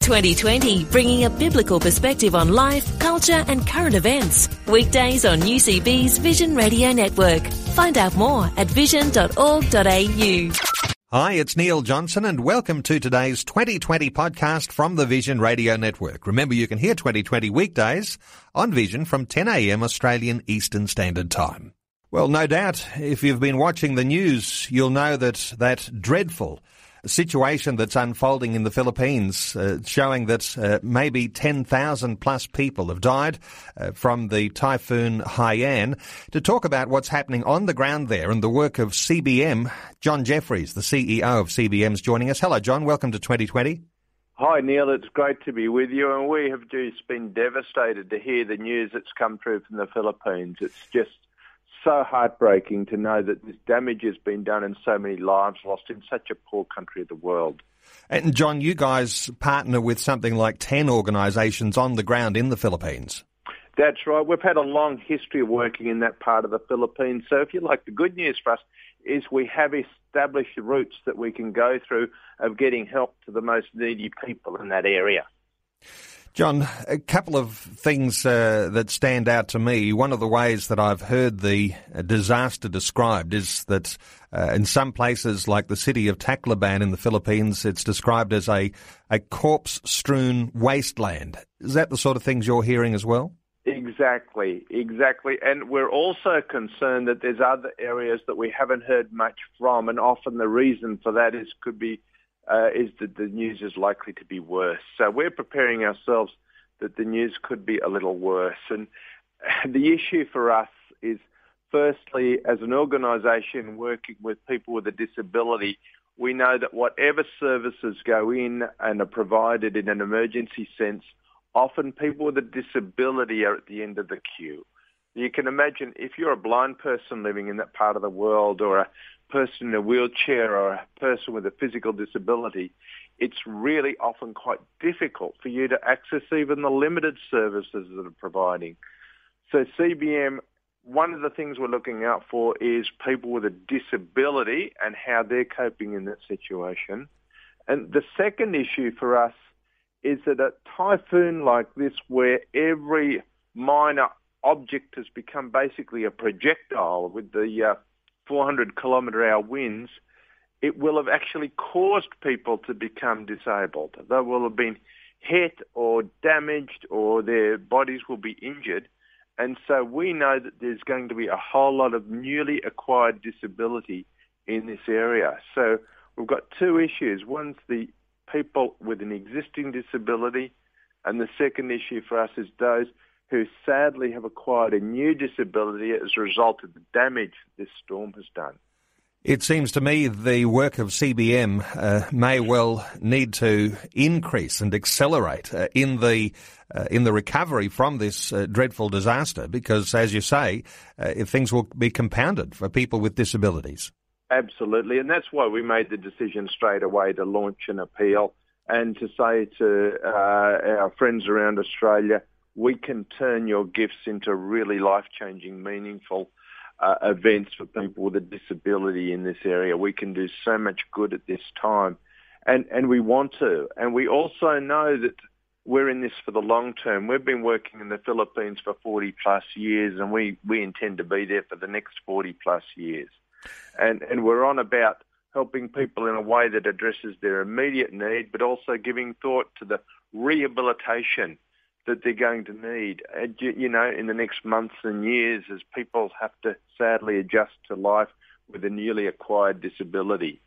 2020, bringing a biblical perspective on life, culture, and current events. Weekdays on UCB's Vision Radio Network. Find out more at vision.org.au. Hi, it's Neil Johnson and welcome to today's 2020 podcast from the Vision Radio Network. Remember you can hear 2020 weekdays on Vision from 10am Australian Eastern Standard Time. Well, no doubt, if you've been watching the news, you'll know that that dreadful situation that's unfolding in the Philippines, uh, showing that uh, maybe 10,000 plus people have died uh, from the typhoon Haiyan. To talk about what's happening on the ground there and the work of CBM, John Jeffries, the CEO of CBM, is joining us. Hello, John. Welcome to 2020. Hi, Neil. It's great to be with you. And we have just been devastated to hear the news that's come through from the Philippines. It's just so heartbreaking to know that this damage has been done and so many lives lost in such a poor country of the world. And John, you guys partner with something like 10 organisations on the ground in the Philippines. That's right. We've had a long history of working in that part of the Philippines. So if you like, the good news for us is we have established routes that we can go through of getting help to the most needy people in that area. John, a couple of things uh, that stand out to me. One of the ways that I've heard the disaster described is that uh, in some places, like the city of Tacloban in the Philippines, it's described as a, a corpse strewn wasteland. Is that the sort of things you're hearing as well? Exactly, exactly. And we're also concerned that there's other areas that we haven't heard much from, and often the reason for that is could be uh, is that the news is likely to be worse. So we're preparing ourselves that the news could be a little worse. And the issue for us is, firstly, as an organisation working with people with a disability, we know that whatever services go in and are provided in an emergency sense, often people with a disability are at the end of the queue. You can imagine if you're a blind person living in that part of the world or a person in a wheelchair or a person with a physical disability, it's really often quite difficult for you to access even the limited services that are providing. So CBM, one of the things we're looking out for is people with a disability and how they're coping in that situation. And the second issue for us is that a typhoon like this where every minor object has become basically a projectile with the uh, 400 kilometre hour winds, it will have actually caused people to become disabled. They will have been hit or damaged or their bodies will be injured. And so we know that there's going to be a whole lot of newly acquired disability in this area. So we've got two issues. One's the people with an existing disability, and the second issue for us is those who sadly have acquired a new disability as a result of the damage this storm has done. It seems to me the work of CBM uh, may well need to increase and accelerate uh, in the uh, in the recovery from this uh, dreadful disaster, because, as you say, uh, things will be compounded for people with disabilities. Absolutely, and that's why we made the decision straight away to launch an appeal and to say to uh, our friends around Australia, we can turn your gifts into really life-changing, meaningful uh, events for people with a disability in this area. We can do so much good at this time, and and we want to. And we also know that we're in this for the long term. We've been working in the Philippines for 40 plus years, and we we intend to be there for the next 40 plus years. And and we're on about helping people in a way that addresses their immediate need, but also giving thought to the rehabilitation that they're going to need, uh, you know, in the next months and years as people have to sadly adjust to life with a newly acquired disability.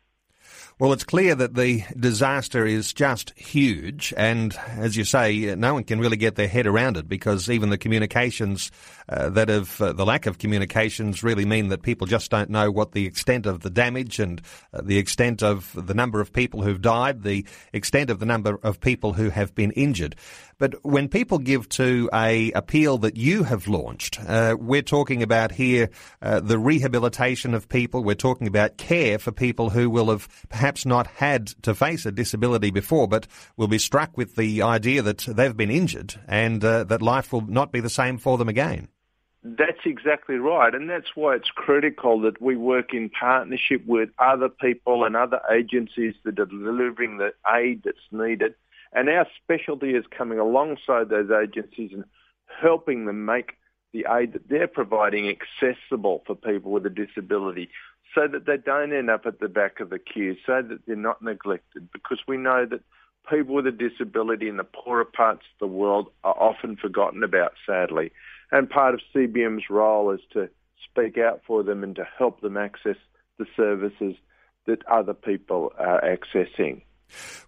Well, it's clear that the disaster is just huge, and as you say, no one can really get their head around it because even the communications uh, that have uh, the lack of communications really mean that people just don't know what the extent of the damage and uh, the extent of the number of people who've died, the extent of the number of people who have been injured. But when people give to a appeal that you have launched, uh, we're talking about here uh, the rehabilitation of people. We're talking about care for people who will have perhaps not had to face a disability before, but will be struck with the idea that they've been injured and uh, that life will not be the same for them again. That's exactly right. And that's why it's critical that we work in partnership with other people and other agencies that are delivering the aid that's needed. And our specialty is coming alongside those agencies and helping them make the aid that they're providing accessible for people with a disability so that they don't end up at the back of the queue, so that they're not neglected, because we know that people with a disability in the poorer parts of the world are often forgotten about, sadly. And part of CBM's role is to speak out for them and to help them access the services that other people are accessing.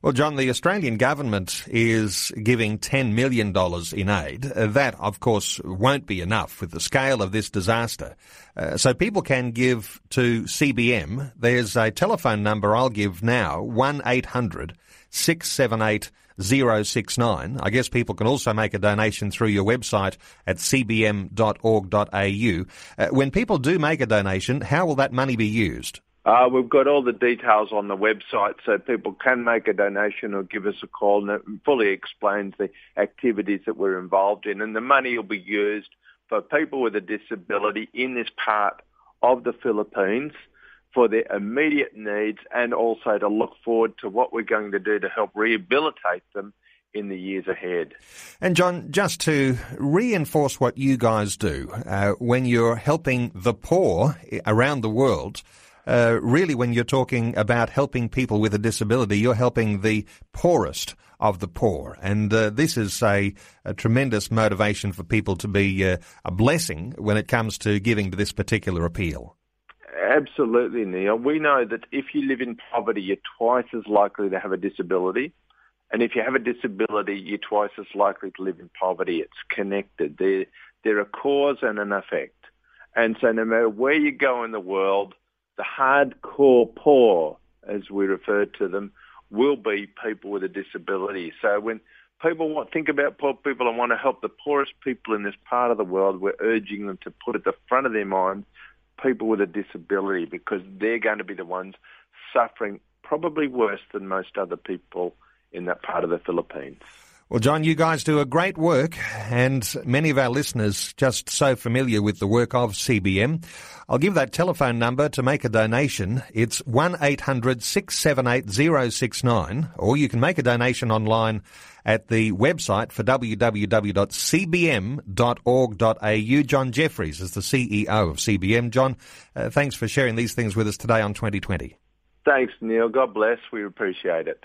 Well, John, the Australian government is giving $10 million in aid. Uh, that, of course, won't be enough with the scale of this disaster. Uh, so people can give to CBM. There's a telephone number I'll give now, 1 800 678 069. I guess people can also make a donation through your website at cbm.org.au. Uh, when people do make a donation, how will that money be used? Uh, we've got all the details on the website so people can make a donation or give us a call and it fully explains the activities that we're involved in and the money will be used for people with a disability in this part of the Philippines for their immediate needs and also to look forward to what we're going to do to help rehabilitate them in the years ahead. And John, just to reinforce what you guys do, uh, when you're helping the poor around the world, uh, really when you're talking about helping people with a disability, you're helping the poorest of the poor. And uh, this is a, a, tremendous motivation for people to be uh, a blessing when it comes to giving to this particular appeal. Absolutely, Neil. We know that if you live in poverty, you're twice as likely to have a disability. And if you have a disability, you're twice as likely to live in poverty. It's connected. They're, they're a cause and an effect. And so no matter where you go in the world, the hardcore poor, as we refer to them, will be people with a disability. So when people want, think about poor people and want to help the poorest people in this part of the world, we're urging them to put at the front of their mind people with a disability because they're going to be the ones suffering probably worse than most other people in that part of the Philippines. Well, John, you guys do a great work, and many of our listeners just so familiar with the work of CBM. I'll give that telephone number to make a donation. It's 1-800-678-069, or you can make a donation online at the website for www.cbm.org.au. John Jeffries is the CEO of CBM. John, uh, thanks for sharing these things with us today on 2020. Thanks, Neil. God bless. We appreciate it.